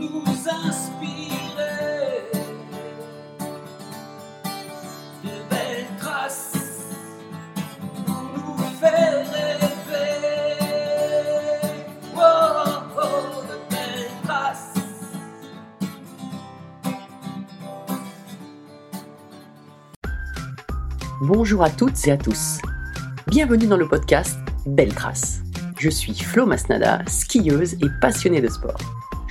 nous inspirer de belles traces pour nous faire rêver. Oh, oh, de belles traces. Bonjour à toutes et à tous. Bienvenue dans le podcast Belle Trace. Je suis Flo Masnada, skieuse et passionnée de sport.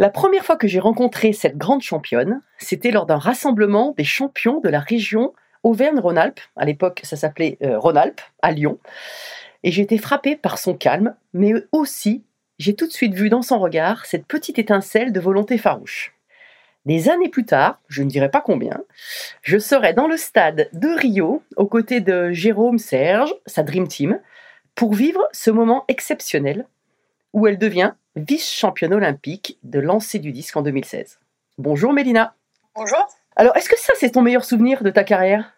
La première fois que j'ai rencontré cette grande championne, c'était lors d'un rassemblement des champions de la région Auvergne-Rhône-Alpes. À l'époque, ça s'appelait euh, Rhône-Alpes, à Lyon. Et j'ai été frappée par son calme, mais aussi, j'ai tout de suite vu dans son regard cette petite étincelle de volonté farouche. Des années plus tard, je ne dirais pas combien, je serai dans le stade de Rio aux côtés de Jérôme Serge, sa Dream Team, pour vivre ce moment exceptionnel où elle devient vice-championne olympique de lancer du disque en 2016. Bonjour Mélina. Bonjour. Alors, est-ce que ça, c'est ton meilleur souvenir de ta carrière?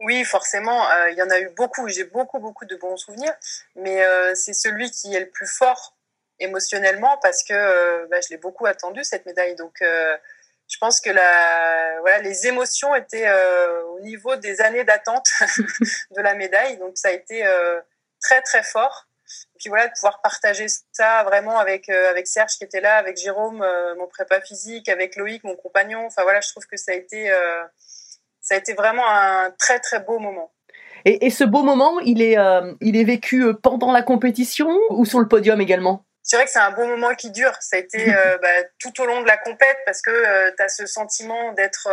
Oui, forcément, euh, il y en a eu beaucoup. J'ai beaucoup, beaucoup de bons souvenirs, mais euh, c'est celui qui est le plus fort émotionnellement parce que euh, bah, je l'ai beaucoup attendu cette médaille. Donc, je pense que la, voilà, les émotions étaient au niveau des années d'attente de la médaille. Donc, ça a été très, très fort. Et puis voilà, de pouvoir partager ça vraiment avec, euh, avec Serge qui était là, avec Jérôme, euh, mon prépa physique, avec Loïc, mon compagnon. Enfin voilà, je trouve que ça a été, euh, ça a été vraiment un très très beau moment. et, et ce beau moment, il est, il est vécu pendant la compétition ou sur le podium également? Je dirais que c'est un beau moment qui dure. Ça a été bah, tout au long de la compète parce que tu as ce sentiment d'être.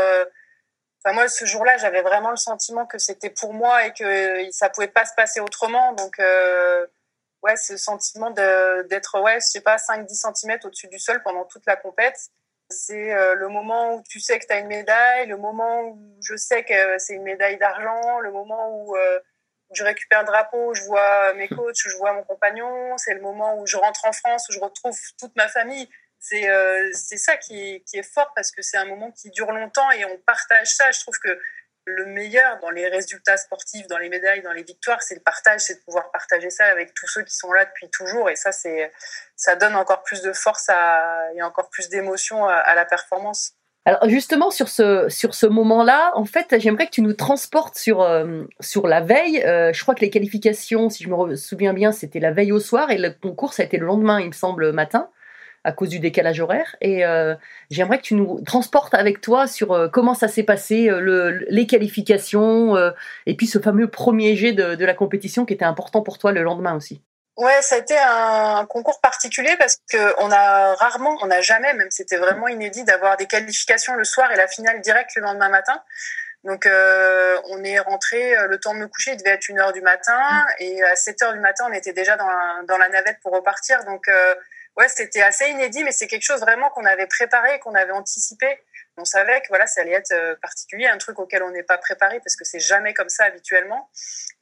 Enfin, moi, ce jour-là, j'avais vraiment le sentiment que c'était pour moi et que ça pouvait pas se passer autrement. Donc, euh, ouais, ce sentiment d'être, ouais, je sais pas, 5-10 cm au-dessus du sol pendant toute la compète. C'est euh, le moment où tu sais que tu as une médaille, le moment où je sais que c'est une médaille d'argent, le moment où, euh, je récupère le drapeau, où je vois mes coachs, où je vois mon compagnon, c'est le moment où je rentre en France, où je retrouve toute ma famille. C'est euh, c'est ça qui est, qui est fort parce que c'est un moment qui dure longtemps et on partage ça. Je trouve que le meilleur dans les résultats sportifs, dans les médailles, dans les victoires, c'est le partage, c'est de pouvoir partager ça avec tous ceux qui sont là depuis toujours. Et ça, c'est, ça donne encore plus de force et encore plus d'émotion à, la performance. Alors justement sur ce sur ce moment-là, en fait, j'aimerais que tu nous transportes sur euh, sur la veille. Euh, je crois que les qualifications, si je me souviens bien, c'était la veille au soir et le concours ça a été le lendemain, il me semble, matin, à cause du décalage horaire. Et euh, j'aimerais que tu nous transportes avec toi sur euh, comment ça s'est passé, euh, le, les qualifications et puis ce fameux premier jet de, de la compétition qui était important pour toi le lendemain aussi. Ouais, ça a été un concours particulier parce que on a rarement, on n'a jamais, même c'était vraiment inédit d'avoir des qualifications le soir et la finale directe le lendemain matin. Donc euh, on est rentré le temps de me coucher, il devait être une heure du matin et à 7 heures du matin on était déjà dans la, dans la navette pour repartir. Donc euh, ouais, c'était assez inédit, mais c'est quelque chose vraiment qu'on avait préparé, qu'on avait anticipé. On savait que voilà, ça allait être euh, particulier, un truc auquel on n'est pas préparé parce que c'est jamais comme ça habituellement.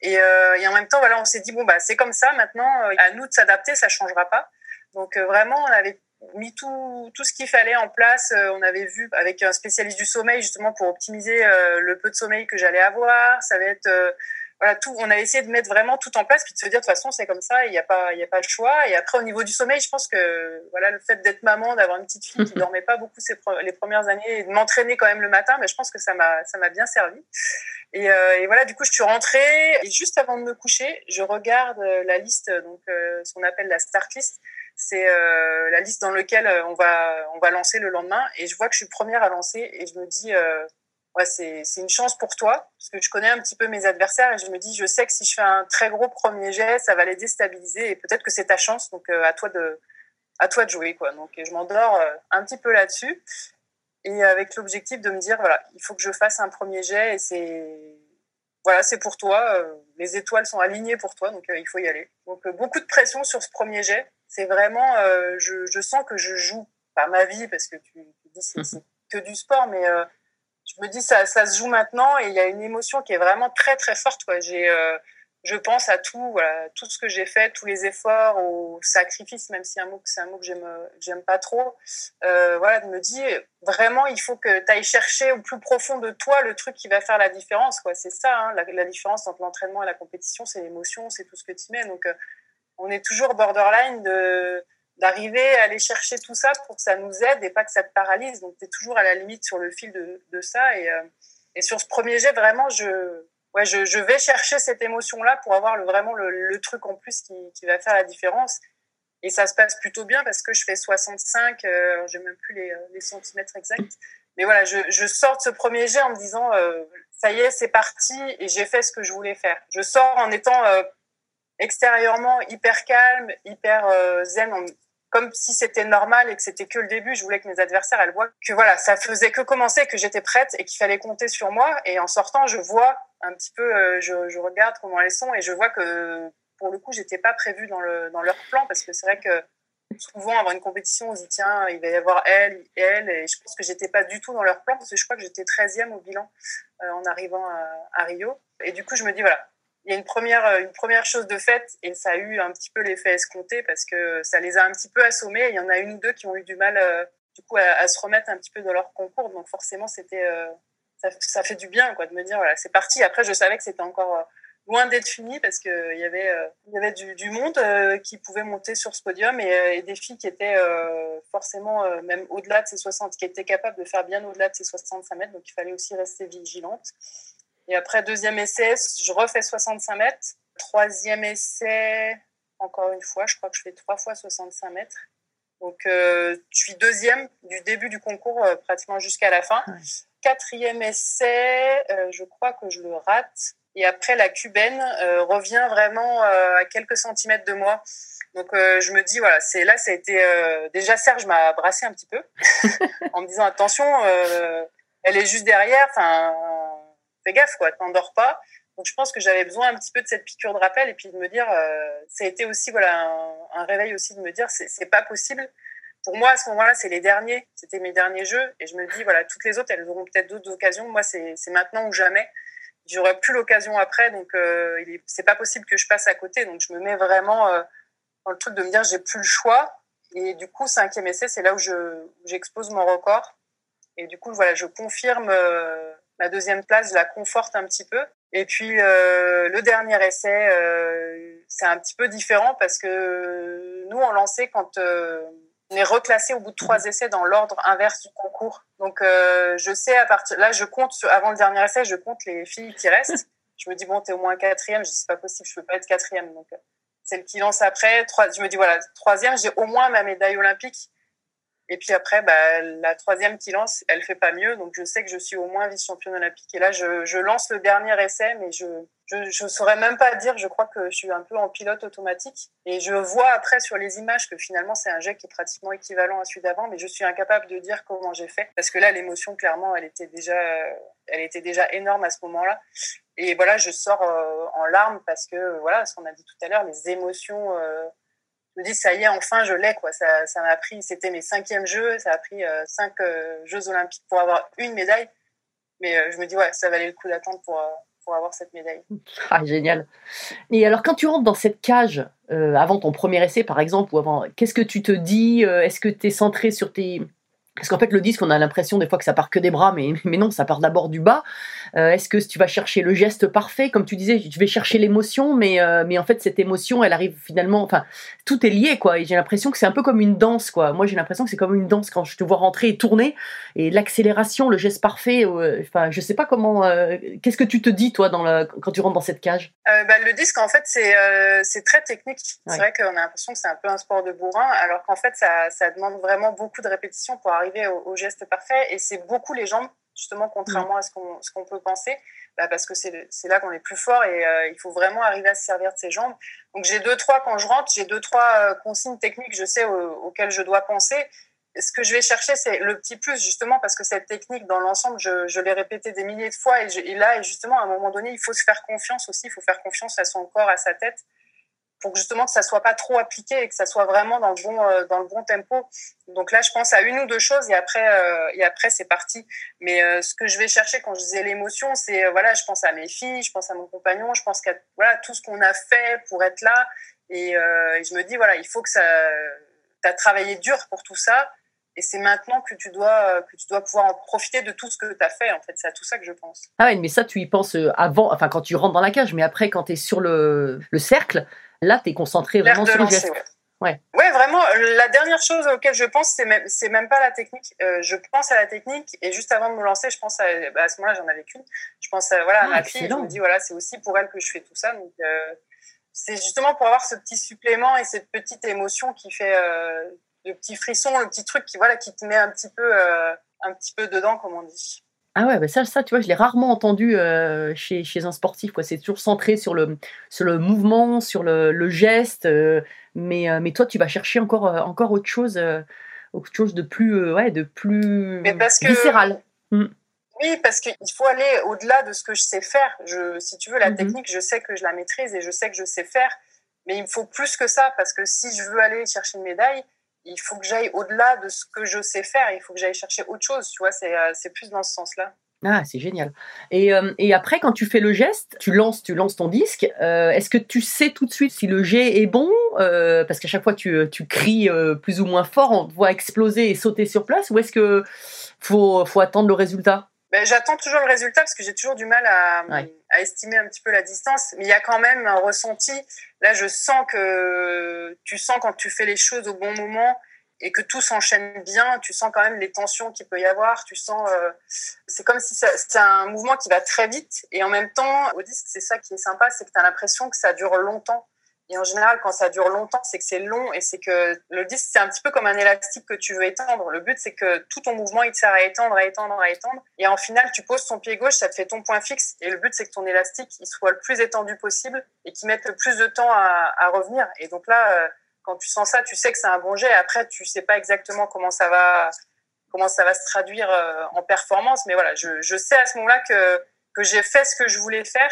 Et, euh, en même temps, voilà, on s'est dit bon bah c'est comme ça. Maintenant, euh, à nous de s'adapter, ça changera pas. Donc vraiment, on avait mis tout, tout ce qu'il fallait en place. On avait vu avec un spécialiste du sommeil justement pour optimiser le peu de sommeil que j'allais avoir. Ça va être voilà tout. On a essayé de mettre vraiment tout en place puis de se dire de toute façon c'est comme ça. Il n'y a pas il y a pas le choix. Et après au niveau du sommeil, je pense que voilà le fait d'être maman, d'avoir une petite fille qui dormait pas beaucoup ces pre- les premières années et de m'entraîner quand même le matin, mais je pense que ça m'a ça m'a bien servi. Et, euh, et voilà, du coup, je suis rentrée et juste avant de me coucher, je regarde euh, la liste, donc euh, ce qu'on appelle la start list. C'est euh, la liste dans laquelle euh, on va on va lancer le lendemain et je vois que je suis première à lancer et je me dis euh, c'est une chance pour toi parce que je connais un petit peu mes adversaires et je me dis je sais que si je fais un très gros premier jet, ça va les déstabiliser et peut-être que c'est ta chance donc euh, à toi de à toi de jouer quoi. Donc je m'endors euh, un petit peu là-dessus. Et avec l'objectif de me dire voilà il faut que je fasse un premier jet et c'est voilà c'est pour toi euh, les étoiles sont alignées pour toi donc il faut y aller. Donc beaucoup de pression sur ce premier jet. C'est vraiment, je, sens que je joue, pas ma vie, parce que tu, tu dis c'est que du sport, mais je me dis ça, ça se joue maintenant et il y a une émotion qui est vraiment très très forte. J'ai je pense à tout, tout ce que j'ai fait, tous les efforts, au sacrifice, même si un mot, c'est un mot que j'aime, j'aime pas trop. Euh, voilà, de me dire vraiment, il faut que tu ailles chercher au plus profond de toi le truc qui va faire la différence. C'est ça, hein, la, différence entre l'entraînement et la compétition, c'est l'émotion, c'est tout ce que tu mets. Donc, euh, on est toujours borderline de d'arriver à aller chercher tout ça pour que ça nous aide et pas que ça te paralyse. Donc, tu es toujours à la limite sur le fil de, de ça. Et, euh, et sur ce premier jet, vraiment, je ouais, je, je, vais chercher cette émotion-là pour avoir le, vraiment le, truc en plus qui, qui, va faire la différence. Et ça se passe plutôt bien parce que je fais 65, euh, j'ai même plus les, euh, les, centimètres exacts. Mais voilà, je, je, sors de ce premier jet en me disant, euh, ça y est, c'est parti et j'ai fait ce que je voulais faire. Je sors en étant extérieurement hyper calme, hyper zen, en, comme si c'était normal et que c'était que le début. Je voulais que mes adversaires, elles voient que voilà, ça faisait que commencer, que j'étais prête et qu'il fallait compter sur moi. Et en sortant, je vois un petit peu, euh, je, regarde comment elles sont et je vois que pour le coup, j'étais pas prévue dans, le, dans leur plan parce que c'est vrai que souvent avant une compétition, on se dit tiens, il va y avoir elle elle et je pense que j'étais pas du tout dans leur plan parce que je crois que j'étais 13e au bilan euh, en arrivant à, à, Rio. Et du coup, je me dis voilà, il y a une première, une première chose de fait et ça a eu un petit peu l'effet escompté parce que ça les a un petit peu assommés. Il y en a une ou deux qui ont eu du mal euh, du coup à, se remettre un petit peu dans leur concours. Donc forcément, c'était euh, ça, fait du bien quoi de me dire voilà c'est parti. Après, je savais que c'était encore euh, loin d'être fini parce que il y avait y avait du, du monde qui pouvait monter sur ce podium et, et des filles qui étaient forcément même au-delà de ces 60 qui étaient capables de faire bien au-delà de ces 65 mètres donc il fallait aussi rester vigilante et après, deuxième essai, je refais 65 mètres. Troisième essai, encore une fois, je crois que je fais trois fois 65 mètres. Donc, euh, je suis deuxième du début du concours euh, pratiquement jusqu'à la fin. Quatrième essai, euh, je crois que je le rate. Et après, la cubaine revient vraiment à quelques centimètres de moi. Donc, je me dis, voilà, c'est là, ça a été. déjà, Serge m'a brassé un petit peu en me disant, attention, elle est juste derrière. Enfin, fais gaffe, quoi, t'endors pas. Donc je pense que j'avais besoin un petit peu de cette piqûre de rappel et puis de me dire, euh, ça a été aussi voilà un, réveil aussi de me dire, c'est pas possible. Pour moi à ce moment-là, c'est les derniers, c'était mes derniers jeux et je me dis voilà toutes les autres elles auront peut-être d'autres occasions. Moi c'est maintenant ou jamais. J'aurai plus l'occasion après donc euh, c'est pas possible que je passe à côté donc je me mets vraiment euh, dans le truc de me dire j'ai plus le choix et du coup cinquième essai c'est là où je j'expose mon record et du coup voilà je confirme euh, Ma deuxième place, je la conforte un petit peu. Et puis euh, le dernier essai, euh, c'est un petit peu différent parce que nous, on lançait quand euh, on est reclassé au bout de trois essais dans l'ordre inverse du concours. Donc euh, je sais à partir là, je compte avant le dernier essai, je compte les filles qui restent. Je me dis bon, t'es au moins quatrième. Je dis c'est pas possible, je peux pas être quatrième. Donc celle qui lance après. Trois, je me dis voilà, troisième, j'ai au moins ma médaille olympique. Et puis après, bah, la troisième qui lance, elle fait pas mieux, donc je sais que je suis au moins vice-championne olympique. Et là, je, lance le dernier essai, mais je je, saurais même pas dire. Je crois que je suis un peu en pilote automatique. Et je vois après sur les images que finalement c'est un jet qui est pratiquement équivalent à celui d'avant, mais je suis incapable de dire comment j'ai fait parce que là, l'émotion clairement, elle était déjà, elle était déjà énorme à ce moment-là. Et voilà, je sors euh, en larmes parce que voilà, ce qu'on a dit tout à l'heure, les émotions. Euh, me dis ça y est enfin je l'ai quoi. Ça m'a pris c'était mes cinquièmes jeux ça a pris euh, cinq euh, jeux olympiques pour avoir une médaille. Mais euh, je me dis ouais ça valait le coup d'attendre pour pour avoir cette médaille. Ah génial. Et alors quand tu rentres dans cette cage avant ton premier essai par exemple ou avant qu'est-ce que tu te dis est-ce que tu es centré sur tes parce qu'en fait, le disque, on a l'impression des fois que ça part que des bras, mais, mais non, ça part d'abord du bas. Euh, Est-ce que tu vas chercher le geste parfait, comme tu disais, tu vais chercher l'émotion, mais, euh, mais en fait, cette émotion, elle arrive finalement, enfin, tout est lié, quoi. Et j'ai l'impression que c'est un peu comme une danse, quoi. Moi, j'ai l'impression que c'est comme une danse quand je te vois rentrer et tourner, et l'accélération, le geste parfait, euh, enfin, je sais pas comment, euh, qu'est-ce que tu te dis, toi, dans la, quand tu rentres dans cette cage? Bah, Le disque, en fait, c'est très technique. C'est vrai qu'on a l'impression que c'est un peu un sport de bourrin, alors qu'en fait, ça, ça demande vraiment beaucoup de répétitions pour arriver arriver au, au, geste parfait. Et c'est beaucoup les jambes, justement, contrairement à ce qu'on qu peut penser, bah parce que c'est là qu'on est plus fort et euh, il faut vraiment arriver à se servir de ses jambes. Donc j'ai deux, trois, quand je rentre, j'ai deux, trois euh, consignes techniques, je sais, au, auxquelles je dois penser. Ce que je vais chercher, c'est le petit plus, justement, parce que cette technique, dans l'ensemble, je, je l'ai répétée des milliers de fois. Et, je, et là, et justement, à un moment donné, il faut se faire confiance aussi, il faut faire confiance à son corps, à sa tête. Pour justement que ça soit pas trop appliqué et que ça soit vraiment dans le bon euh, dans le bon tempo. Donc là, je pense à une ou deux choses et après euh, et après c'est parti. Mais euh, ce que je vais chercher quand je disais l'émotion, c'est voilà, je pense à mes filles, je pense à mon compagnon, je pense qu'à voilà tout ce qu'on a fait pour être là et, je me dis voilà, il faut que ça tu as travaillé dur pour tout ça et c'est maintenant que tu dois que tu dois pouvoir en profiter de tout ce que tu as fait en fait c'est à tout ça que je pense ah ouais mais ça tu y penses avant enfin quand tu rentres dans la cage mais après quand tu es sur le, le cercle Là, tu es concentré vraiment sur le geste. Ouais. ouais. vraiment. La dernière chose auquel je pense, c'est même, c'est même pas la technique. Euh, je pense à la technique et juste avant de me lancer, je pense à, bah, à ce moment-là, j'en avais qu'une. Je pense à, voilà, à ma ah, fille. Je me dis, voilà, c'est aussi pour elle que je fais tout ça. Donc, euh, c'est justement pour avoir ce petit supplément et cette petite émotion qui fait euh, le petit frisson, le petit truc qui, voilà, qui te met un petit peu, un petit peu dedans, comme on dit. Ah ouais, bah ça, ça, tu vois, je l'ai rarement entendu euh, chez, chez un sportif. Quoi. C'est toujours centré sur le, sur le mouvement, sur le, le geste. Euh, mais, euh, mais toi, tu vas chercher encore, encore autre chose, autre chose de plus, ouais, de plus viscéral. Mm. Oui, parce qu'il faut aller au-delà de ce que je sais faire. Je, si tu veux, la mm-hmm. technique, je sais que je la maîtrise et je sais que je sais faire. Mais il me faut plus que ça parce que si je veux aller chercher une médaille, il faut que j'aille au-delà de ce que je sais faire. Il faut que j'aille chercher autre chose. Tu vois, c'est, euh, plus dans ce sens-là. Ah, c'est génial. Et, euh, et, après, quand tu fais le geste, tu lances, tu lances ton disque. Euh, est-ce que tu sais tout de suite si le jet est bon Parce qu'à chaque fois, tu, tu cries plus ou moins fort, on te voit exploser et sauter sur place. Ou est-ce que faut, faut attendre le résultat? Ben, J'attends toujours le résultat parce que j'ai toujours du mal à, à, estimer un petit peu la distance. Mais il y a quand même un ressenti. Là, je sens que tu sens quand tu fais les choses au bon moment et que tout s'enchaîne bien. Tu sens quand même les tensions qu'il peut y avoir. Tu sens, euh, c'est comme si c'est un mouvement qui va très vite et en même temps, au disque, c'est ça qui est sympa, c'est que tu as l'impression que ça dure longtemps. Et en général, quand ça dure longtemps, c'est que c'est long et c'est que le disque, c'est un petit peu comme un élastique que tu veux étendre. Le but, c'est que tout ton mouvement, il te sert à étendre, à étendre, à étendre. Et en final, tu poses ton pied gauche, ça te fait ton point fixe. Et le but, c'est que ton élastique, il soit le plus étendu possible et qu'il mette le plus de temps à, à revenir. Et donc là, euh, quand tu sens ça, tu sais que c'est un bon jet. Après, tu sais pas exactement comment ça va, comment ça va se traduire euh, en performance. Mais voilà, je, je sais à ce moment-là que, que j'ai fait ce que je voulais faire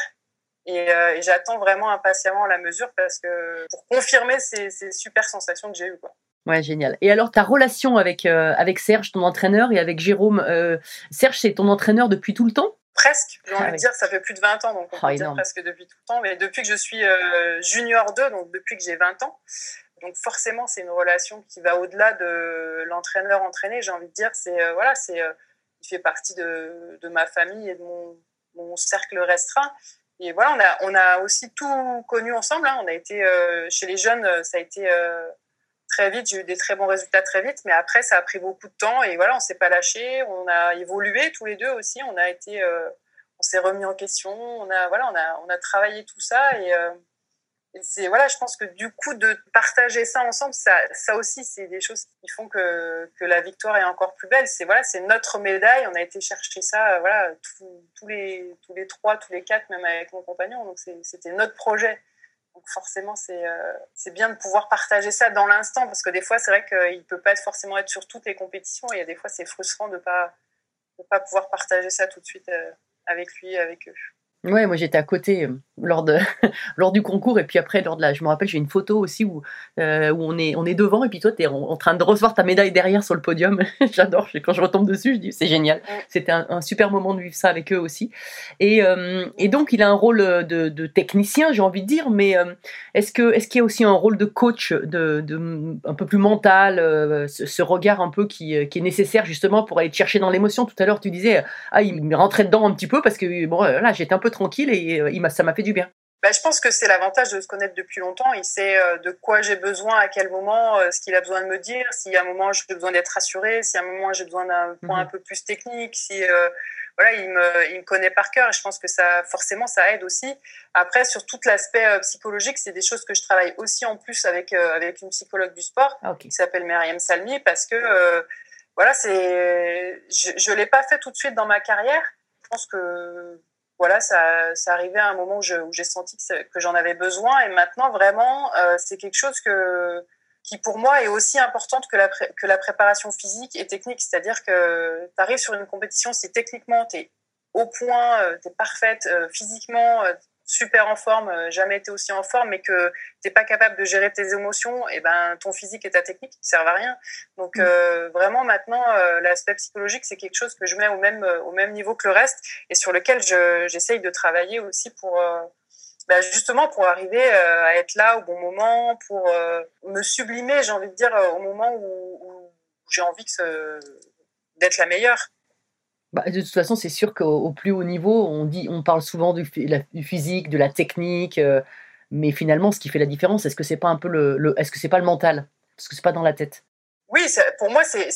euh, et, j'attends vraiment impatiemment la mesure parce que pour confirmer ces, ces super sensations que j'ai eues. Quoi. Ouais, génial. Et alors, ta relation avec, euh, avec Serge, ton entraîneur, et avec Jérôme, euh, Serge, c'est ton entraîneur depuis tout le temps? Presque, j'ai envie ah de dire, ça fait plus de 20 ans, donc on oh, peut dire presque depuis tout le temps, mais depuis que je suis junior 2, donc depuis que j'ai 20 ans. Donc forcément, c'est une relation qui va au-delà de l'entraîneur entraîné, j'ai envie de dire. C'est voilà, c'est il fait partie de, de, ma famille et de mon, mon cercle restreint. Et voilà, on a, on a aussi tout connu ensemble. Hein. On a été euh, chez les jeunes, euh, ça a été euh, très vite. J'ai eu des très bons résultats très vite, mais après, ça a pris beaucoup de temps. Et voilà, on s'est pas lâché. On a évolué tous les deux aussi. On a été, on s'est remis en question. On a, voilà, on a, on a travaillé tout ça c'est voilà, je pense que du coup de partager ça ensemble, ça, aussi c'est des choses qui font que, que la victoire est encore plus belle. C'est voilà, c'est notre médaille. On a été chercher ça, voilà, tous les tous les trois, tous les quatre, même avec mon compagnon. Donc c'était notre projet. Donc forcément, c'est euh, bien de pouvoir partager ça dans l'instant parce que des fois, c'est vrai qu'il peut pas forcément être sur toutes les compétitions. Et il y a des fois, c'est frustrant de pas de pas pouvoir partager ça tout de suite euh, avec lui, avec eux. Ouais, moi j'étais à côté euh, lors, de, lors du concours et puis après lors de la, je me rappelle j'ai une photo aussi où, euh, où on est on est devant et puis toi tu es en, train de recevoir ta médaille derrière sur le podium. J'adore, quand je retombe dessus je dis c'est génial. C'était un, super moment de vivre ça avec eux aussi. Et, euh, et donc il a un rôle de, de technicien j'ai envie de dire, mais est-ce que est-ce qu'il y a aussi un rôle de coach de, de un peu plus mental, ce, ce, regard un peu qui, qui est nécessaire justement pour aller te chercher dans l'émotion? Tout à l'heure tu disais ah il me rentrait dedans un petit peu parce que bon là j'étais un peu tranquille et euh, il ça m'a fait du bien. Bah, je pense que c'est l'avantage de se connaître depuis longtemps. Il sait euh, de quoi j'ai besoin, à quel moment, euh, ce qu'il a besoin de me dire, s'il y a un moment j'ai besoin d'être rassuré, s'il y a un moment j'ai besoin d'un point un mhm. peu plus technique, si voilà, il me, il me connaît par cœur et je pense que ça forcément ça aide aussi. Après sur tout l'aspect psychologique, c'est des choses que je travaille aussi en plus avec avec une psychologue du sport ah, qui s'appelle Myriam Salmi parce que voilà, c'est je, je l'ai pas fait tout de suite dans ma carrière. Je pense que voilà, ça, ça arrivait à un moment où j'ai senti que, j'en avais besoin. Et maintenant, vraiment, euh, c'est quelque chose que, qui, pour moi, est aussi importante que la, que la préparation physique et technique. C'est-à-dire que tu arrives sur une compétition, si techniquement, tu es au point, euh, tu es parfaite, euh, physiquement, super en forme, euh, jamais été aussi en forme, mais que t'es pas capable de gérer tes émotions, et ben ton physique et ta technique ne servent à rien. Donc euh, vraiment maintenant, euh, l'aspect psychologique, c'est quelque chose que je mets au même au même niveau que le reste, et sur lequel je, j'essaye de travailler aussi pour bah, justement pour arriver à être là au bon moment, pour me sublimer, j'ai envie de dire, au moment où, où j'ai envie que d'être la meilleure. Bah, de toute façon, c'est sûr qu'au plus haut niveau, on, dit, on parle souvent du, du physique, de la technique, euh, mais finalement, ce qui fait la différence, est-ce que c'est pas un peu le, est-ce que c'est pas le mental, parce que c'est pas dans la tête. Oui, pour moi, c'est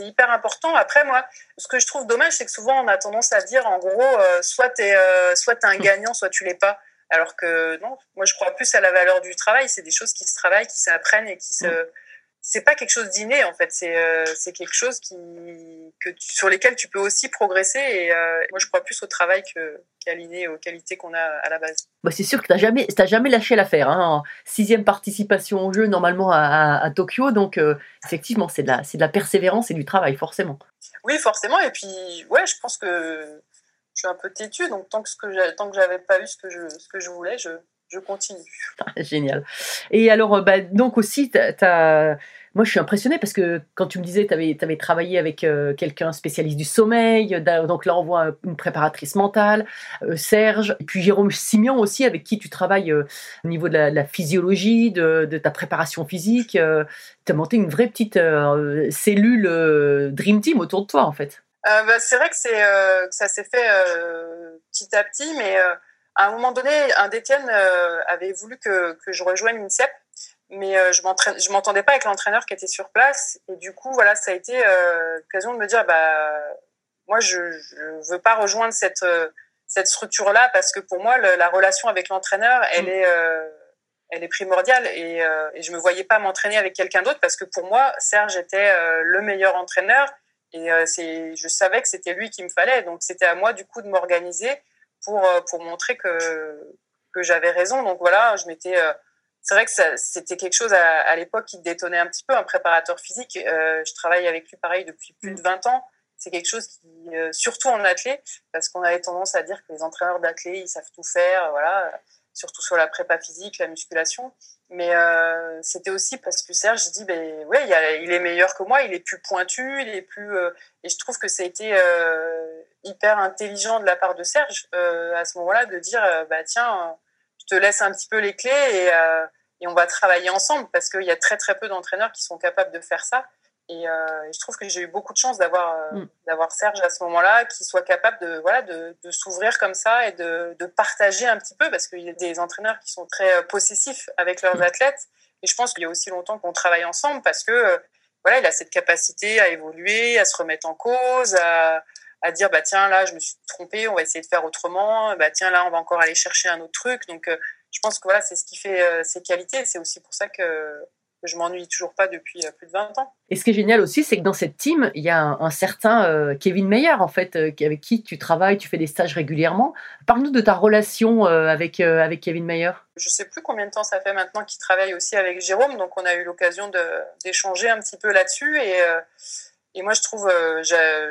hyper important. Après, moi, ce que je trouve dommage, c'est que souvent, on a tendance à dire, en gros, euh, soit tu es, euh, un gagnant, soit tu l'es pas. Alors que non, moi, je crois plus à la valeur du travail. C'est des choses qui se travaillent, qui s'apprennent et qui se, hum c'est pas quelque chose d'inné en fait c'est euh, c'est quelque chose qui que sur lesquels tu peux aussi progresser et euh, moi je crois plus au travail que qu'à l'inné aux qualités qu'on a à la base bah, c'est sûr que t'as jamais t'as jamais lâché l'affaire hein. sixième participation au jeu normalement à, à, Tokyo donc euh, effectivement c'est de la c'est de la persévérance et du travail forcément oui forcément et puis ouais je pense que je suis un peu têtu donc tant que ce que tant que j'avais pas vu ce que je ce que je voulais je je continue. Génial. Et alors, bah, donc aussi, tu as, moi, je suis impressionnée parce que quand tu me disais tu avais, travaillé avec euh, quelqu'un spécialiste du sommeil, donc là, on voit une préparatrice mentale, euh, Serge, et puis Jérôme Simian aussi, avec qui tu travailles euh, au niveau de la, physiologie, de, ta préparation physique. tu as monté une vraie petite cellule Dream Team autour de toi, en fait. Bah, c'est vrai que, que ça s'est fait petit à petit, mais à un moment donné, un d'Étienne avait voulu que, que je rejoigne l'INSEP mais euh, je je m'entendais pas avec l'entraîneur qui était sur place. Et du coup voilà ça a été euh, l'occasion de me dire bah moi je je veux pas rejoindre cette euh, cette structure là parce que pour moi la relation avec l'entraîneur elle mm. est elle est primordiale. Et, et je me voyais pas m'entraîner avec quelqu'un d'autre parce que pour moi Serge était le meilleur entraîneur. Et c'est je savais que c'était lui qu'il me fallait. Donc c'était à moi du coup de m'organiser pour pour montrer que que j'avais raison. Donc voilà je m'étais c'est vrai que c'était quelque chose à, l'époque qui détonnait un petit peu, un préparateur physique. Euh, je travaille avec lui pareil depuis plus de 20 ans. C'est quelque chose qui, euh, surtout en athlée, parce qu'on avait tendance à dire que les entraîneurs d'athlée, ils savent tout faire, voilà, surtout sur la prépa physique, la musculation. Mais euh, c'était aussi parce que Serge, dis, ben ouais, il, est meilleur que moi, il est plus pointu, il est plus. et je trouve que ça a été hyper intelligent de la part de Serge à ce moment-là de dire, bah tiens te laisse un petit peu les clés et, euh, et on va travailler ensemble parce qu'il y a très très peu d'entraîneurs qui sont capables de faire ça. Et, euh, je trouve que j'ai eu beaucoup de chance d'avoir euh, mm. d'avoir Serge à ce moment-là, qui soit capable de voilà de, de s'ouvrir comme ça et de, de, partager un petit peu parce qu'il y a des entraîneurs qui sont très possessifs avec leurs mm. athlètes. Et je pense qu'il y a aussi longtemps qu'on travaille ensemble parce que voilà, il a cette capacité à évoluer, à se remettre en cause, à, à dire bah tiens là je me suis trompée, on va essayer de faire autrement, bah tiens là on va encore aller chercher un autre truc. Donc euh, je pense que voilà c'est ce qui fait euh, ses qualités. C'est aussi pour ça que je m'ennuie toujours pas depuis euh, plus de 20 ans. Et ce qui est génial aussi, c'est que dans cette team, il y a un, certain Kevin Meyer, en fait, avec qui tu travailles, tu fais des stages régulièrement. Parle-nous de ta relation avec, avec Kevin Meyer. Je sais plus combien de temps ça fait maintenant qu'il travaille aussi avec Jérôme, donc on a eu l'occasion d'échanger un petit peu là-dessus. Et et moi, je trouve, euh,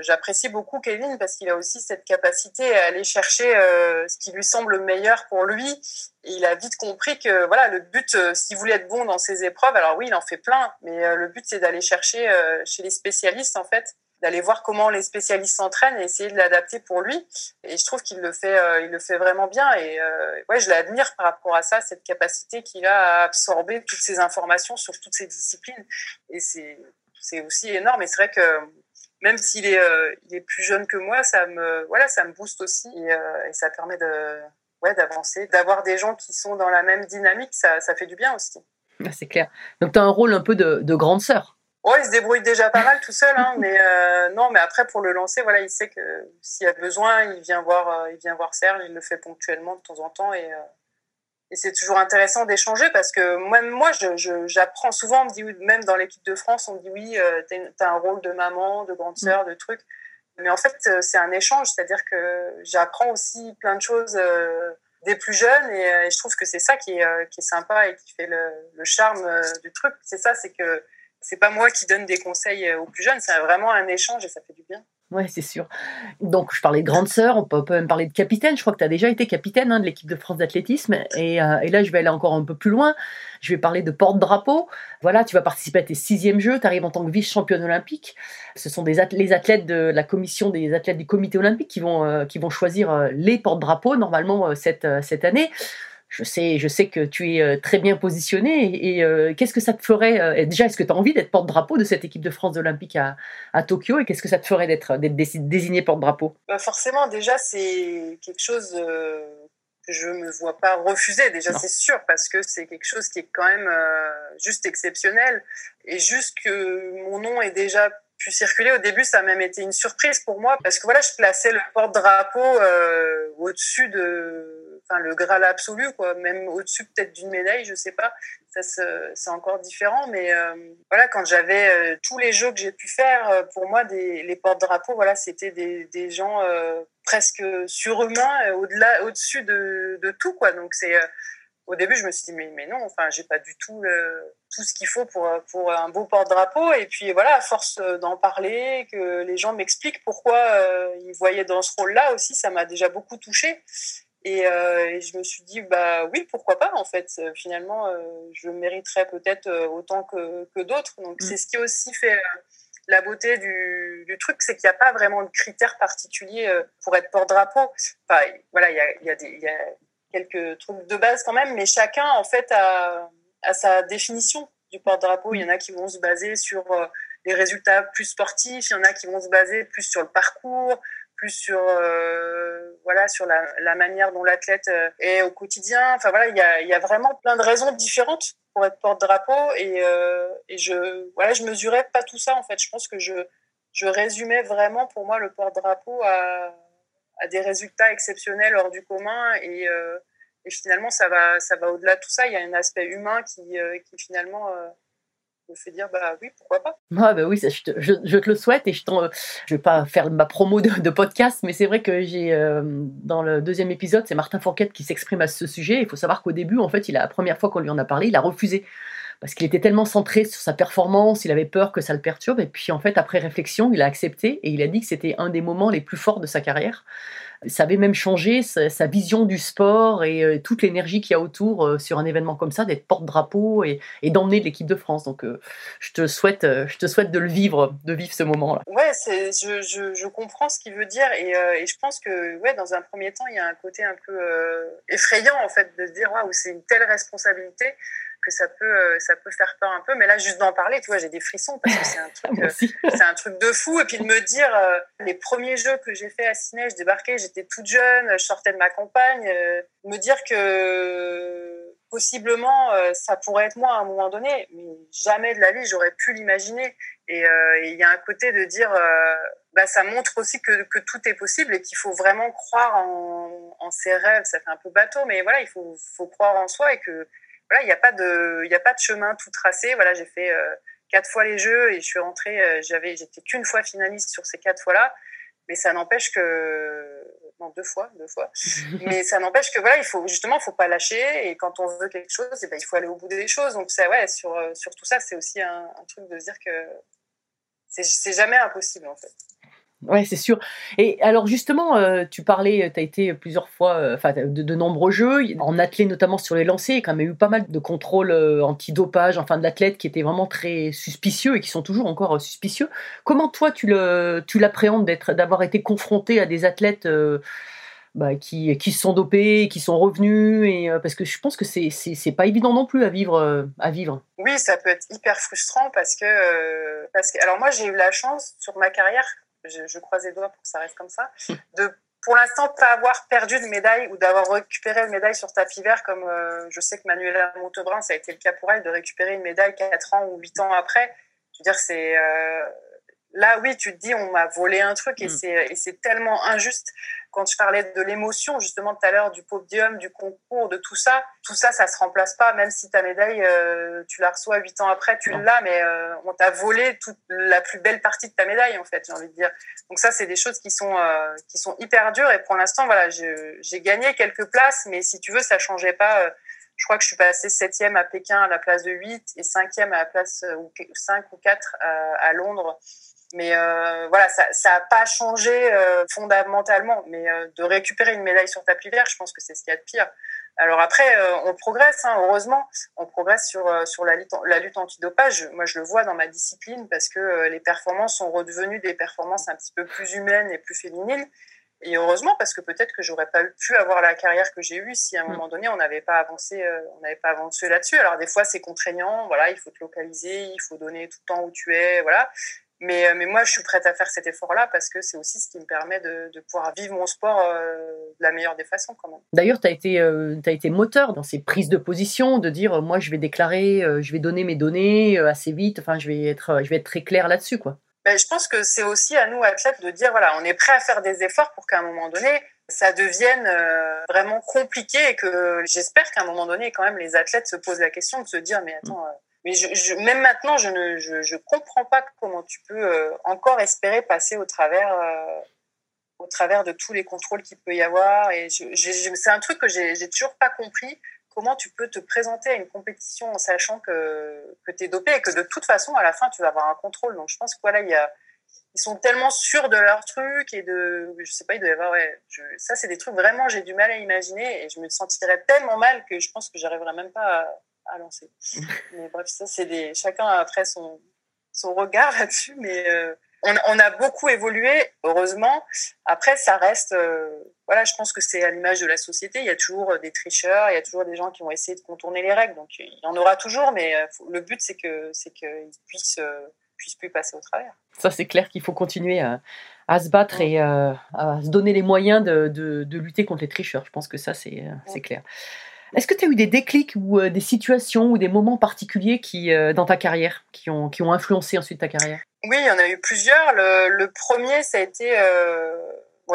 j'apprécie beaucoup Kevin parce qu'il a aussi cette capacité à aller chercher euh, ce qui lui semble meilleur pour lui. Et il a vite compris que voilà, le but, euh, s'il voulait être bon dans ses épreuves, alors oui, il en fait plein, mais le but, c'est d'aller chercher chez les spécialistes, en fait, d'aller voir comment les spécialistes s'entraînent et essayer de l'adapter pour lui. Et je trouve qu'il le fait, le fait vraiment bien. Et ouais, je l'admire par rapport à ça, cette capacité qu'il a à absorber toutes ces informations sur toutes ces disciplines. Et c'est c'est aussi énorme. Et c'est vrai que même s'il est, euh, il est plus jeune que moi, ça me, voilà, ça me booste aussi et, euh, ça permet de, ouais, d'avancer, d'avoir des gens qui sont dans la même dynamique, ça, ça fait du bien aussi. Ah, c'est clair. Donc tu as un rôle un peu de, de grande sœur. Ouais, il se débrouille déjà pas mal tout seul, hein, mais euh, non, mais après pour le lancer, voilà, il sait que s'il y a besoin, il vient voir, il vient voir Serge, il le fait ponctuellement de temps en temps et et c'est toujours intéressant d'échanger parce que même moi, j'apprends souvent, on me dit, même dans l'équipe de France, on me dit oui, euh, tu as, un rôle de maman, de grande sœur, de trucs. Mais en fait, euh, c'est un échange, c'est-à-dire que j'apprends aussi plein de choses euh, des plus jeunes et, je trouve que c'est ça qui est, qui est sympa et qui fait le, le charme du truc. C'est ça, c'est que c'est pas moi qui donne des conseils aux plus jeunes, c'est vraiment un échange et ça fait du bien. Ouais, c'est sûr. Donc, je parlais de grande sœur, on peut, même parler de capitaine. Je crois que tu as déjà été capitaine hein, de l'équipe de France d'athlétisme. Et, euh, et là, je vais aller encore un peu plus loin. Je vais parler de porte-drapeau. Voilà, tu vas participer à tes sixièmes Jeux. Tu arrives en tant que vice-championne olympique. Ce sont les athlètes de la commission des athlètes du comité olympique qui vont, euh, qui vont choisir euh, les porte-drapeaux normalement cette, cette année. Je sais, je sais que tu es euh, très bien positionné. Et, et, euh, qu'est-ce que ça te ferait euh, Déjà, est-ce que tu as envie d'être porte-drapeau de cette équipe de France olympique à, à Tokyo Et qu'est-ce que ça te ferait d'être d'être dési- désigné porte-drapeau? Bah, forcément, déjà, c'est quelque chose euh, que je me vois pas refuser. Déjà, Non. c'est sûr, parce que c'est quelque chose qui est quand même euh, juste exceptionnel. Et juste que mon nom est déjà pu circuler. Au début, ça a même été une surprise pour moi, parce que voilà, je plaçais le porte-drapeau au-dessus de, enfin, le Graal absolu, quoi, même au-dessus peut-être d'une médaille, je sais pas. Ça, c'est encore différent, mais euh, voilà, quand j'avais euh, tous les jeux que j'ai pu faire, euh, pour moi, des, les porte-drapeaux, voilà, c'était des, des gens presque surhumains, au-delà, au-dessus de, de tout, quoi. Donc c'est, au début, je me suis dit mais, mais non, enfin, j'ai pas du tout tout ce qu'il faut pour pour un beau porte-drapeau. Et puis voilà, à force d'en parler, que les gens m'expliquent pourquoi ils voyaient dans ce rôle-là aussi, ça m'a déjà beaucoup touchée. Et, euh, et je me suis dit, bah oui, pourquoi pas, en fait. Euh, Finalement, euh, je mériterais peut-être autant que, que d'autres. Donc, Mm. c'est ce qui aussi fait la beauté du, du truc, c'est qu'il n'y a pas vraiment de critères particuliers pour être porte-drapeau. Enfin, voilà, il y a, y, a y a quelques trucs de base quand même, mais chacun, en fait, a, a sa définition du porte-drapeau. Il y en a qui vont se baser sur les résultats plus sportifs, il y en a qui vont se baser plus sur le parcours, plus sur euh, voilà sur la, manière dont l'athlète euh, est au quotidien. Enfin voilà, il y a, y a vraiment plein de raisons différentes pour être porte-drapeau et, euh, et je voilà, je mesurais pas tout ça en fait. Je pense que je je résumais vraiment pour moi le porte-drapeau à, des résultats exceptionnels hors du commun et et finalement ça va ça va au-delà de tout ça. Il y a un aspect humain qui qui finalement euh, me fait dire bah oui pourquoi pas. Ah bah oui, je, te, je, je le souhaite et je ne vais pas faire ma promo de, de podcast, mais c'est vrai que j'ai euh, dans le deuxième épisode, c'est Martin Fourquette qui s'exprime à ce sujet. Il faut savoir qu'au début, en fait, il a, la première fois qu'on lui en a parlé, il a refusé parce qu'il était tellement centré sur sa performance, il avait peur que ça le perturbe. Et puis en fait, après réflexion, il a accepté et il a dit que c'était un des moments les plus forts de sa carrière. Ça avait même changé sa, vision du sport et euh, toute l'énergie qu'il y a autour euh, sur un événement comme ça, d'être porte-drapeau et, d'emmener l'équipe de France. Donc euh, je te souhaite, je te souhaite de le vivre, de vivre ce moment-là. Ouais, je, comprends ce qu'il veut dire et, je pense que ouais, dans un premier temps, il y a un côté un peu effrayant en fait de se dire waouh, c'est une telle responsabilité que ça peut, euh, ça peut faire peur un peu. Mais là, juste d'en parler, tu vois, j'ai des frissons parce que c'est un truc, aussi. c'est un truc de fou. Et puis de me dire, euh, les premiers jeux que j'ai fait à Ciné, je débarquais, j'étais toute jeune, je sortais de ma campagne, euh, me dire que possiblement euh, ça pourrait être moi à un moment donné, mais jamais de la vie j'aurais pu l'imaginer. Et euh, il y a un côté de dire, euh, bah, ça montre aussi que, que tout est possible et qu'il faut vraiment croire en, en ses rêves. Ça fait un peu bateau, mais voilà, il faut, faut croire en soi et que voilà, il n'y a pas de, il a pas de chemin tout tracé. Voilà, j'ai fait euh, quatre fois les jeux et je suis rentrée. euh, j'avais, j'étais qu'une fois finaliste sur ces quatre fois-là, mais ça n'empêche que non deux fois, deux fois. mais ça n'empêche que voilà, il faut justement, faut pas lâcher et quand on veut quelque chose, eh ben, il faut aller au bout des choses. Donc ça, ouais, sur euh, sur tout ça, c'est aussi un, un truc de se dire que c'est c'est jamais impossible en fait. Ouais, c'est sûr. Et alors justement, euh, tu parlais, tu as été plusieurs fois, euh, enfin de, nombreux jeux, en athlète notamment sur les lancers, il y a quand même eu pas mal de contrôles euh, antidopage, enfin de qui étaient vraiment très suspicieux et qui sont toujours encore euh, suspicieux. Comment toi tu le, tu l'appréhendes d'avoir été confronté à des athlètes bah, qui, qui se sont dopés, qui sont revenus, et parce que je pense que c'est, c'est, pas évident non plus à vivre, à vivre. Oui, ça peut être hyper frustrant parce que parce que alors moi j'ai eu la chance sur ma carrière, je, je croise les doigts pour que ça reste comme ça, de pour l'instant pas avoir perdu de médaille ou d'avoir récupéré une médaille sur tapis vert comme euh, je sais que Manuela Montebrin ça a été le cas pour elle de récupérer une médaille quatre ans ou huit ans après. Je veux dire c'est euh, là oui tu te dis on m'a volé un truc et Mm. c'est et c'est tellement injuste quand je parlais de l'émotion justement tout à l'heure du podium du concours de tout ça tout ça ça se remplace pas même si ta médaille euh, tu la reçois huit ans après tu l'as mais euh, on t'a volé toute la plus belle partie de ta médaille en fait j'ai envie de dire. Donc ça c'est des choses qui sont euh, qui sont hyper dures et pour l'instant voilà j'ai gagné quelques places mais si tu veux ça changeait pas je crois que je suis passée septième à Pékin à la place de 8 et cinquième à la place ou 5 ou 4 à, à Londres Mais euh, voilà, ça n'a pas changé euh, fondamentalement. Mais euh, de récupérer une médaille sur tapis vert, je pense que c'est ce qu'il y a de pire. Alors après, on progresse, hein, heureusement, on progresse sur, sur la, lutte, la lutte antidopage. Moi, je le vois dans ma discipline parce que les performances sont redevenues des performances un petit peu plus humaines et plus féminines. Et heureusement, parce que peut-être que j'aurais pas pu avoir la carrière que j'ai eue si à un mm. moment donné on n'avait pas avancé, on n'avait pas avancé là-dessus. Alors des fois c'est contraignant, voilà, il faut te localiser, il faut donner tout le temps où tu es, voilà. Mais, euh, mais moi, je suis prête à faire cet effort-là parce que c'est aussi ce qui me permet de, de pouvoir vivre mon sport euh, de la meilleure des façons quand même. D'ailleurs, tu as, été, euh, as été moteur dans ces prises de position, de dire moi, je vais déclarer, je vais donner mes données assez vite, enfin, je vais être, je vais être très clair là-dessus. quoi. Ben, je pense que c'est aussi à nous, athlètes, de dire voilà, on est prêt à faire des efforts pour qu'à un moment donné, ça devienne vraiment compliqué et que j'espère qu'à un moment donné, quand même, les athlètes se posent la question de se dire mais attends, mais même maintenant, je ne comprends pas comment tu peux euh, encore espérer passer au travers, euh, au travers de tous les contrôles qu'il peut y avoir. Et c'est un truc que j'ai toujours pas compris. Comment tu peux te présenter à une compétition en sachant que, tu es dopé et que de toute façon, à la fin, tu vas avoir un contrôle. Donc, je pense que voilà, ils sont tellement sûrs de leur truc et de, je sais pas, il doit y avoir, ouais, ça, c'est des trucs vraiment, j'ai du mal à imaginer et je me sentirais tellement mal que je pense que j'arriverais même pas à à lancer. mais bref, ça, c'est des. Chacun après son, son regard là-dessus, mais euh, on, on, a beaucoup évolué, heureusement. Après, ça reste. Euh, voilà, je pense que c'est à l'image de la société. Il y a toujours des tricheurs, il y a toujours des gens qui vont essayer de contourner les règles. Donc, il y en aura toujours, mais euh, le but, c'est que c'est qu'ils puissent, puissent plus passer au travers. Ça, c'est clair qu'il faut continuer à, à se battre et à se donner les moyens de, de, de, lutter contre les tricheurs. Je pense que ça, c'est c'est clair. Est-ce que tu as eu des déclics ou euh, des situations ou des moments particuliers qui, euh, dans ta carrière qui ont, qui ont influencé ensuite ta carrière? Oui, il y en a eu plusieurs. Le, premier, ça a été. Euh,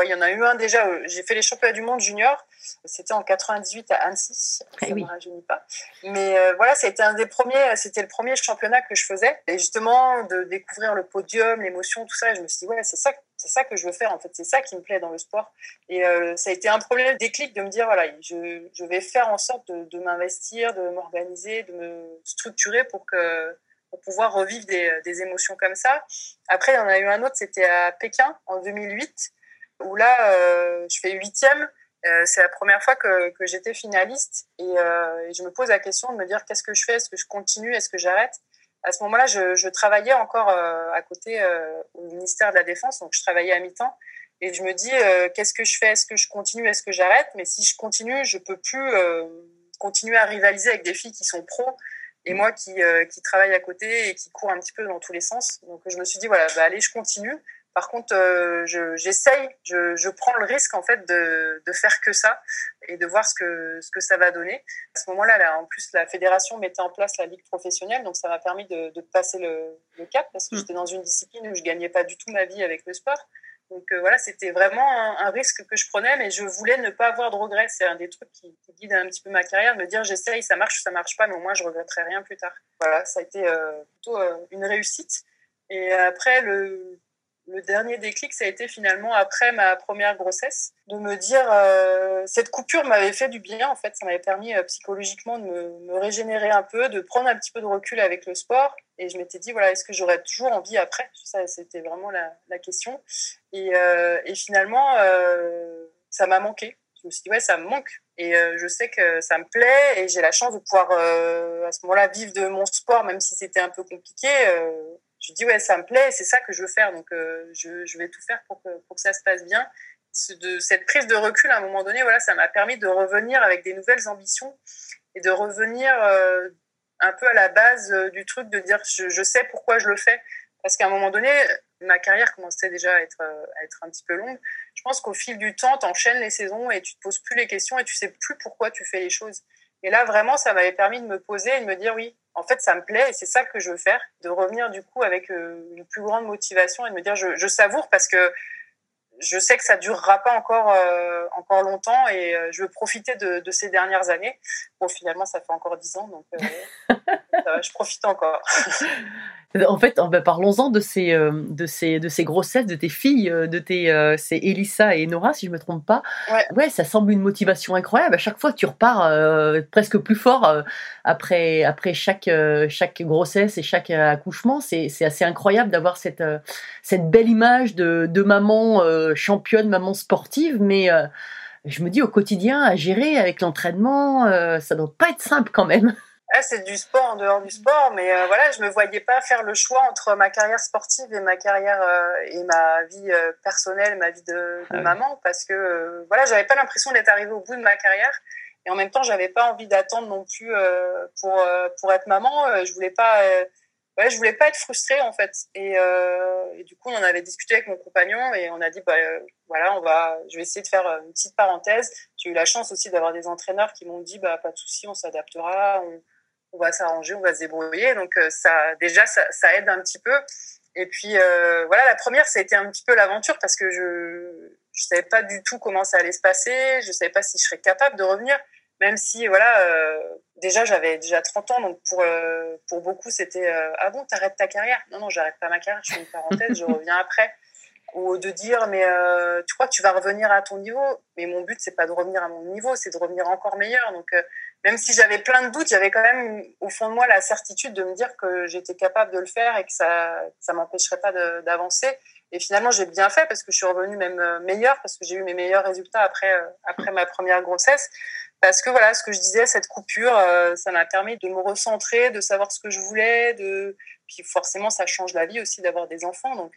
il y en a eu un déjà. J'ai fait les championnats du monde junior. C'était en 98 à Annecy. Eh ça ne me rajeunit pas. Mais voilà, c'était un des premiers. C'était le premier championnat que je faisais. Et justement, de découvrir le podium, l'émotion, tout ça. je me suis dit, ouais, c'est ça c'est ça que je veux faire en fait, c'est ça qui me plaît dans le sport. Et euh, ça a été un problème déclic de me dire voilà, je, vais faire en sorte de, m'investir, de m'organiser, de me structurer pour que pour pouvoir revivre des, émotions comme ça. Après, il y en a eu un autre, c'était à Pékin en 2008, où là, euh, je fais huitième. Euh, c'est la première fois que, j'étais finaliste et, et, je me pose la question de me dire qu'est-ce que je fais, est-ce que je continue, est-ce que j'arrête? À ce moment-là, je, travaillais encore euh, à côté euh, au ministère de la Défense, donc je travaillais à mi-temps. Et je me dis, euh, qu'est-ce que je fais? Est-ce que je continue? Est-ce que j'arrête? Mais si je continue, je peux plus continuer à rivaliser avec des filles qui sont pros et moi qui, qui travaille à côté et qui court un petit peu dans tous les sens. Donc je me suis dit, voilà, bah, allez, je continue. Par contre, euh, j'essaye, je, je, prends le risque en fait de, de, faire que ça et de voir ce que, ce que ça va donner. À ce moment-là, là, en plus, la fédération mettait en place la ligue professionnelle, donc ça m'a permis de, de, passer le, le, cap parce que mm. j'étais dans une discipline où je gagnais pas du tout ma vie avec le sport. Donc euh, voilà, c'était vraiment un, un, risque que je prenais, mais je voulais ne pas avoir de regrets. C'est un des trucs qui, qui, guide un petit peu ma carrière, me dire j'essaye, ça marche, ça marche pas, mais au moins je regretterai rien plus tard. Voilà, ça a été euh, plutôt une réussite. Et après, le le dernier déclic, ça a été finalement après ma première grossesse, de me dire euh, cette coupure m'avait fait du bien en fait, ça m'avait permis euh, psychologiquement de me, régénérer un peu, de prendre un petit peu de recul avec le sport. Et je m'étais dit voilà, est-ce que j'aurais toujours envie après? Ça, c'était vraiment la, question. Et, euh, et finalement, ça m'a manqué. Je me suis dit ouais, ça me manque. Et je sais que ça me plaît et j'ai la chance de pouvoir à ce moment-là vivre de mon sport, même si c'était un peu compliqué je dis ouais ça me plaît c'est ça que je veux faire donc euh, je, vais tout faire pour que, ça se passe bien. De cette prise de recul à un moment donné voilà ça m'a permis de revenir avec des nouvelles ambitions et de revenir euh, un peu à la base euh, du truc de dire je, sais pourquoi je le fais. Parce qu'à un moment donné ma carrière commençait déjà à être, à être un petit peu longue. Je pense qu'au fil du temps tu enchaînes les saisons et tu te poses plus les questions et tu sais plus pourquoi tu fais les choses. Et là vraiment ça m'avait permis de me poser et de me dire oui en fait, ça me plaît et c'est ça que je veux faire, de revenir du coup avec euh, une plus grande motivation et de me dire je, je savoure parce que je sais que ça durera pas encore euh, encore longtemps et euh, je veux profiter de, de, ces dernières années. Bon, finalement, ça fait encore dix ans, donc je profite encore. En fait, bah, parlons-en de ces, euh, de, ces, de ces grossesses, de tes filles, euh, de tes, euh, c'est Elissa et Nora, si je me trompe pas. Ouais. ça semble une motivation incroyable. À chaque fois, tu repars euh, presque plus fort euh, après, après chaque, euh, chaque grossesse et chaque accouchement. C'est c'est assez incroyable d'avoir cette, euh, cette belle image de, de maman euh, championne, maman sportive, mais euh, je me dis au quotidien, à gérer avec l'entraînement, euh, ça doit pas être simple quand même. Ah, c'est du sport en dehors du sport, mais euh, voilà, je me voyais pas faire le choix entre ma carrière sportive et ma carrière euh, et ma vie euh, personnelle, ma vie de, de Ah maman, parce que euh, voilà, j'avais pas l'impression d'être arrivée au bout de ma carrière, et en même temps, j'avais pas envie d'attendre non plus pour pour être maman. Je voulais pas, ouais, je voulais pas être frustrée en fait, et, et du coup, on en avait discuté avec mon compagnon et on a dit bah voilà, on va, je vais essayer de faire une petite parenthèse. J'ai eu la chance aussi d'avoir des entraîneurs qui m'ont dit bah pas de souci, on s'adaptera, on, on va s'arranger, on va se débrouiller. Donc euh, ça, déjà, ça, ça aide un petit peu. Et puis euh, voilà, la première, ça a été un petit peu l'aventure parce que je je savais pas du tout comment ça allait se passer. Je savais pas si je serais capable de revenir, même si voilà, euh, déjà j'avais déjà 30 ans, donc pour euh, pour beaucoup c'était ah bon, t'arrêtes ta carrière? Non non, j'arrête pas ma carrière, je fais une parenthèse, je reviens après. Ou de dire mais tu crois que tu vas revenir à ton niveau? Mais mon but c'est pas de revenir à mon niveau, c'est de revenir encore meilleur. Donc même si j'avais plein de doutes, j'avais quand même au fond de moi la certitude de me dire que j'étais capable de le faire et que ça ça m'empêcherait pas d'avancer. Et finalement, j'ai bien fait parce que je suis revenue même euh, meilleure parce que j'ai eu mes meilleurs résultats après euh, après ma première grossesse. Parce que voilà, ce que je disais, cette coupure, euh, ça m'a permis de me recentrer, de savoir ce que je voulais, de puis forcément, ça change la vie aussi d'avoir des enfants. Donc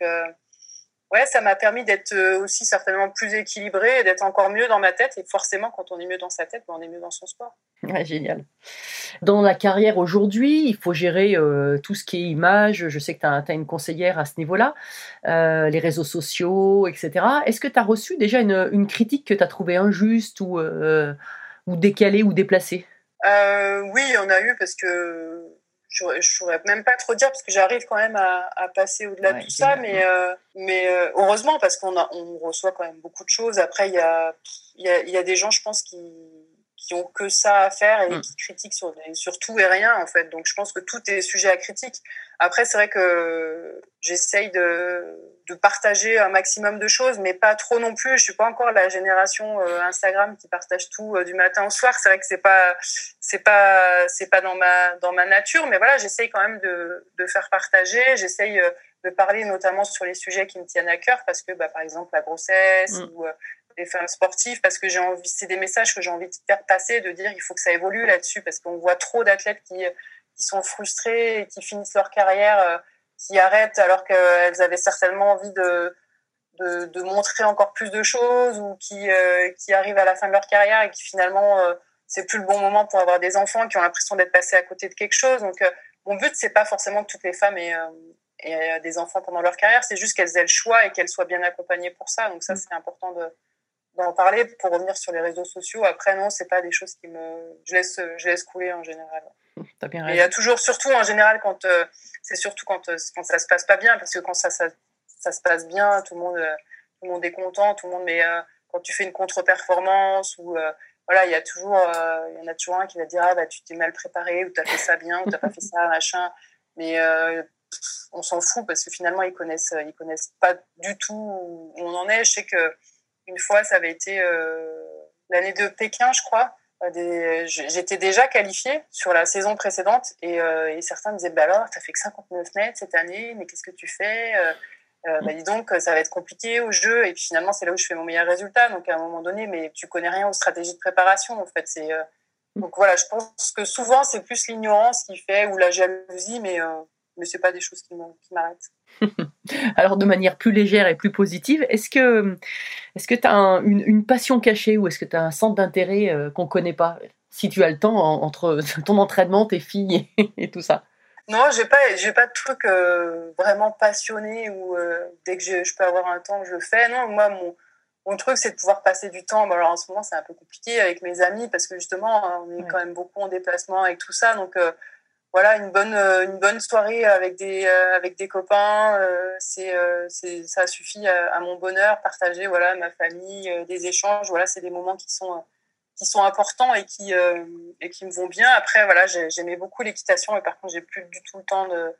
ouais, ça m'a permis d'être euh, aussi certainement plus équilibrée et d'être encore mieux dans ma tête. Et forcément, quand on est mieux dans sa tête, ben, on est mieux dans son sport. Ouais, génial. Dans la carrière aujourd'hui, il faut gérer euh, tout ce qui est image. Je sais que tu as, une conseillère à ce niveau-là, euh, les réseaux sociaux, etc. Est-ce que tu as reçu déjà une, une critique que tu as trouvée injuste ou, euh, ou décalée ou déplacée? Oui, il y en a eu parce que je ne saurais même pas trop dire parce que j'arrive quand même à, à passer au-delà Ouais, de tout ça, mais, euh, mais euh, heureusement parce qu'on a- on reçoit quand même beaucoup de choses. Après, il y a, il y, a, il y a des gens, je pense, qui, qui ont que ça à faire et Mm. qui critiquent sur, sur tout et rien, en fait. Donc, je pense que tout est sujet à critique. Après, c'est vrai que j'essaye de, de partager un maximum de choses, mais pas trop non plus. Je suis pas encore la génération euh, Instagram qui partage tout euh, du matin au soir. C'est vrai que c'est pas, c'est pas, c'est pas dans ma, dans ma nature, mais voilà, j'essaye quand même de, de faire partager. J'essaye euh, de parler notamment sur les sujets qui me tiennent à cœur, parce que, bah, par exemple, la grossesse Mm. ou les femmes sportives, parce que j'ai envie, c'est des messages que j'ai envie de faire passer, de dire il faut que ça évolue là-dessus, parce qu'on voit trop d'athlètes qui, qui sont frustrés et qui finissent leur carrière, euh, qui arrêtent alors qu'elles avaient certainement envie de, de, de montrer encore plus de choses ou qui, euh, qui arrivent à la fin de leur carrière et qui finalement euh, c'est plus le bon moment pour avoir des enfants, qui ont l'impression d'être passés à côté de quelque chose. Donc euh, mon but c'est pas forcément que toutes les femmes aient, aient des enfants pendant leur carrière, c'est juste qu'elles aient le choix et qu'elles soient bien accompagnées pour ça. Donc ça Mm. c'est important de d'en parler pour revenir sur les réseaux sociaux. Après non, c'est pas des choses qui me je laisse je laisse couler en général. T'as bien il y a toujours, surtout en général, quand euh, c'est surtout quand, euh, quand ça se passe pas bien, parce que quand ça, ça, ça se passe bien, tout le monde, euh, tout le monde est content, tout le monde. Mais euh, quand tu fais une contre-performance ou voilà, il y a toujours, il y en a toujours un qui va dire ah bah tu t'es mal préparé ou t'as fait ça bien ou t'as pas fait ça machin. Mais on s'en fout parce que finalement ils connaissent, ils connaissent pas du tout où on en est. Je sais que une fois ça avait été euh, l'année de Pékin, je crois. Euh, j'étais déjà qualifiée sur la saison précédente et, euh, et certains me disaient bah alors t'as fait que 59 mètres cette année mais qu'est-ce que tu fais euh, bah dis donc ça va être compliqué au jeu. Et puis finalement c'est là où je fais mon meilleur résultat. Donc à un moment donné mais tu connais rien aux stratégies de préparation en fait. Donc voilà je pense que souvent c'est plus l'ignorance qui fait ou la jalousie mais mais c'est pas des choses qui m'arrêtent Alors, de manière plus légère et plus positive, est-ce que est-ce que tu as une, une passion cachée ou est-ce que tu as un centre d'intérêt euh, qu'on ne connaît pas Si tu as le temps en- entre ton entraînement, tes filles et, et tout ça? Non, j'ai pas, j'ai pas de truc euh, vraiment passionné où euh, dès que je, peux avoir un temps, je le fais. Non, moi, mon, mon truc, c'est de pouvoir passer du temps. Bon, alors en ce moment, c'est un peu compliqué avec mes amis parce que justement, on est Ouais. quand même beaucoup en déplacement avec tout ça. Donc euh, voilà, une bonne, euh, une bonne soirée avec des, euh, copains, euh, ça suffit à, mon bonheur. Partager, voilà, ma famille, des échanges. Voilà, c'est des moments qui sont qui sont importants et qui, et me vont bien. Après, voilà, j'ai- j'aimais beaucoup l'équitation, mais par contre, j'ai plus du tout le temps de,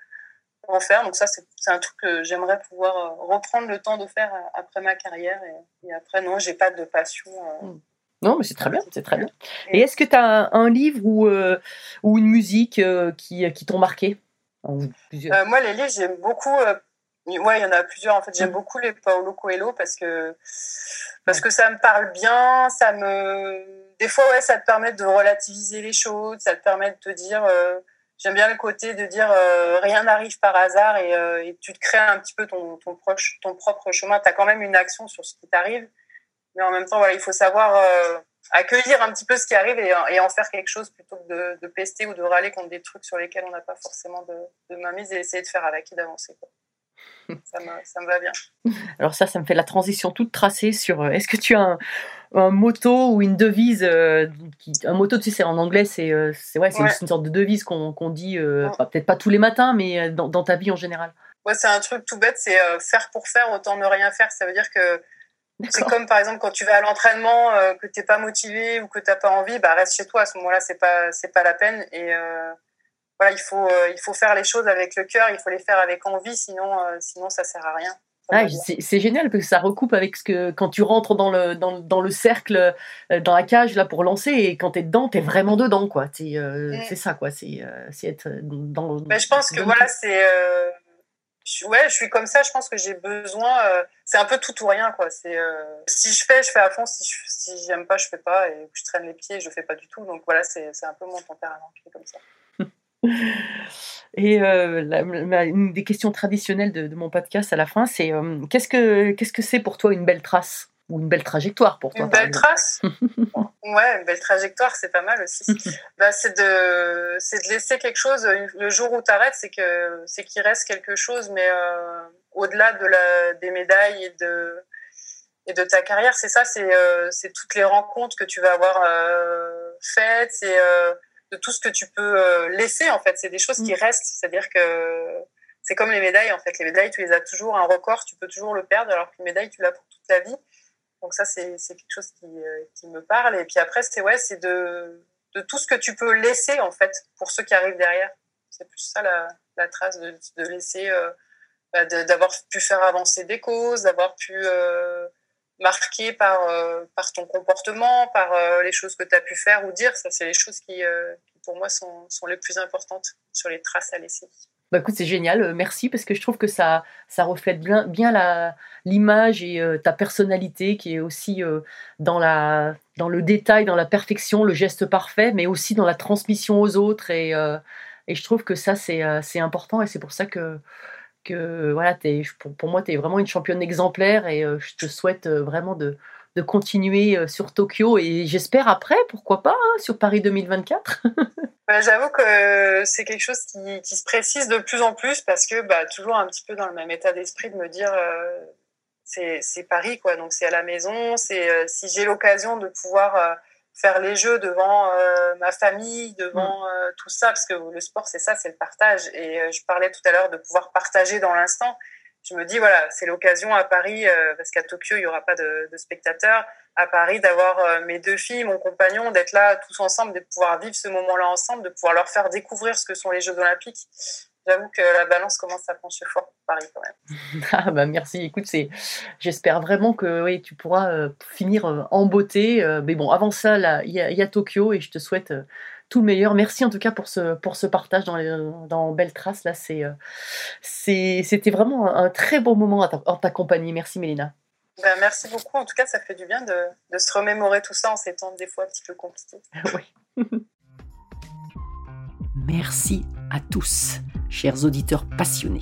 en faire. Donc ça, c'est un truc que j'aimerais pouvoir reprendre le temps de faire après ma carrière. Et, et après, non, j'ai pas de passion. euh, Non, mais c'est très bien, c'est très bien. Et est-ce que tu as un, un livre ou, euh, ou une musique euh, qui, qui t'ont marqué? Euh, moi, les livres, j'aime beaucoup. ouais, il y en a plusieurs. En fait, j'aime beaucoup les Paulo Coelho parce que parce que ça me parle bien. Ça me des fois, ouais, ça te permet de relativiser les choses. Ça te permet de te dire. J'aime bien le côté de dire euh, rien n'arrive par hasard et, euh, et tu te crées un petit peu ton, ton, proche, ton propre chemin. Tu as quand même une action sur ce qui t'arrive, mais en même temps, voilà, il faut savoir euh, accueillir un petit peu ce qui arrive et, et en faire quelque chose plutôt que de, de pester ou de râler contre des trucs sur lesquels on n'a pas forcément de, de mainmise et essayer de faire avec et d'avancer. ça, me, ça me va bien. Alors ça, ça me fait la transition toute tracée sur euh, est-ce que tu as un, un motto ou une devise euh, qui, Un motto, tu sais, c'est en anglais, c'est euh, c'est ouais, une, Ouais. une sorte de devise qu'on qu'on dit, Ouais. pas- peut-être pas tous les matins, mais dans, dans ta vie en général. Ouais, c'est un truc tout bête, c'est faire pour faire, autant ne rien faire. Ça veut dire que c'est comme par exemple quand tu vas à l'entraînement, euh, que t'es pas motivé ou que t'as pas envie, bah reste chez toi. À ce moment-là, c'est pas c'est pas la peine. Et euh, voilà, il faut euh, il faut faire les choses avec le cœur, il faut les faire avec envie, sinon euh, sinon ça sert à rien. Ah, c'est génial parce que ça recoupe avec ce que quand tu rentres dans le, dans, dans le cercle, dans la cage là pour lancer et quand t'es dedans, t'es vraiment dedans quoi. Euh, Mm. C'est ça quoi, c'est euh, être dans. Mais je pense que voilà, c'est. euh, ouais, je suis comme ça. Je pense que j'ai besoin. euh, c'est un peu tout ou rien, quoi. Euh, si je fais, je fais à fond. Si je, si j'aime pas, je fais pas. Et je traîne les pieds, je fais pas du tout. Donc voilà, c'est un peu mon tempérament qui est comme ça. Et euh, une des questions traditionnelles de, de mon podcast à la fin, c'est qu'est-ce que qu'est-ce que c'est pour toi une belle trace? Une belle trajectoire pour toi Une belle trace. ouais, une belle trajectoire, c'est pas mal aussi. bah, c'est de, c'est de laisser quelque chose. Le jour où tu arrêtes, c'est que, c'est qu'il reste quelque chose, mais euh, au-delà de la, des médailles et de, et de ta carrière, c'est ça, c'est, euh, toutes les rencontres que tu vas avoir euh, faites, c'est de tout ce que tu peux laisser en fait. C'est des choses qui Mm. restent, c'est-à-dire que c'est comme les médailles en fait. Les médailles, tu les as toujours un record, tu peux toujours le perdre, alors que les médailles, tu l'as pour toute la vie. Donc ça, c'est quelque chose qui, euh, qui me parle. Et puis après, c'est ouais, c'est de, tout ce que tu peux laisser en fait pour ceux qui arrivent derrière. C'est plus ça la, trace de, laisser, euh, bah, d'avoir pu faire avancer des causes, d'avoir pu euh, marquer par, ton comportement, par les choses que tu as pu faire ou dire. Ça, c'est les choses qui, pour moi sont les plus importantes sur les traces à laisser. Bah écoute, c'est génial, euh, merci parce que je trouve que ça, ça reflète bien, bien l'image et euh, ta personnalité qui est aussi euh, dans, la, dans le détail, dans la perfection, le geste parfait, mais aussi dans la transmission aux autres. Et, et je trouve que ça, c'est, c'est important et c'est pour ça que, que voilà, pour, pour moi, tu es vraiment une championne exemplaire et je te souhaite vraiment de, de continuer euh, sur Tokyo et j'espère après, pourquoi pas, hein, sur Paris 2024. Bah, J'avoue que c'est quelque chose qui, qui se précise de plus en plus parce que bah, toujours un petit peu dans le même état d'esprit de me dire euh, c'est Paris quoi. Donc c'est à la maison c'est euh, si j'ai l'occasion de pouvoir euh, faire les jeux devant ma famille devant euh, tout ça parce que le sport c'est ça c'est le partage. Et je parlais tout à l'heure de pouvoir partager dans l'instant je me dis voilà c'est l'occasion à Paris euh, parce qu'à Tokyo il y aura pas de, spectateurs à Paris d'avoir euh, mes deux filles, mon compagnon, d'être là tous ensemble, de pouvoir vivre ce moment-là ensemble, de pouvoir leur faire découvrir ce que sont les Jeux Olympiques. J'avoue que la balance commence à pencher fort pour Paris quand même. Ah bah merci, écoute, c'est, j'espère vraiment que oui, tu pourras euh, finir en beauté. mais bon, avant ça, il y, a- Tokyo et je te souhaite tout le meilleur. Merci en tout cas pour ce, pour ce partage dans, les, dans Belle Trace. Là, c'est, euh, c'est, c'était vraiment un, un très bon moment à ta- en ta compagnie. Merci Mélina. Ben, merci beaucoup. En tout cas, ça fait du bien de, de se remémorer tout ça en ces temps des fois un petit peu compliqués. Oui. Merci à tous, chers auditeurs passionnés.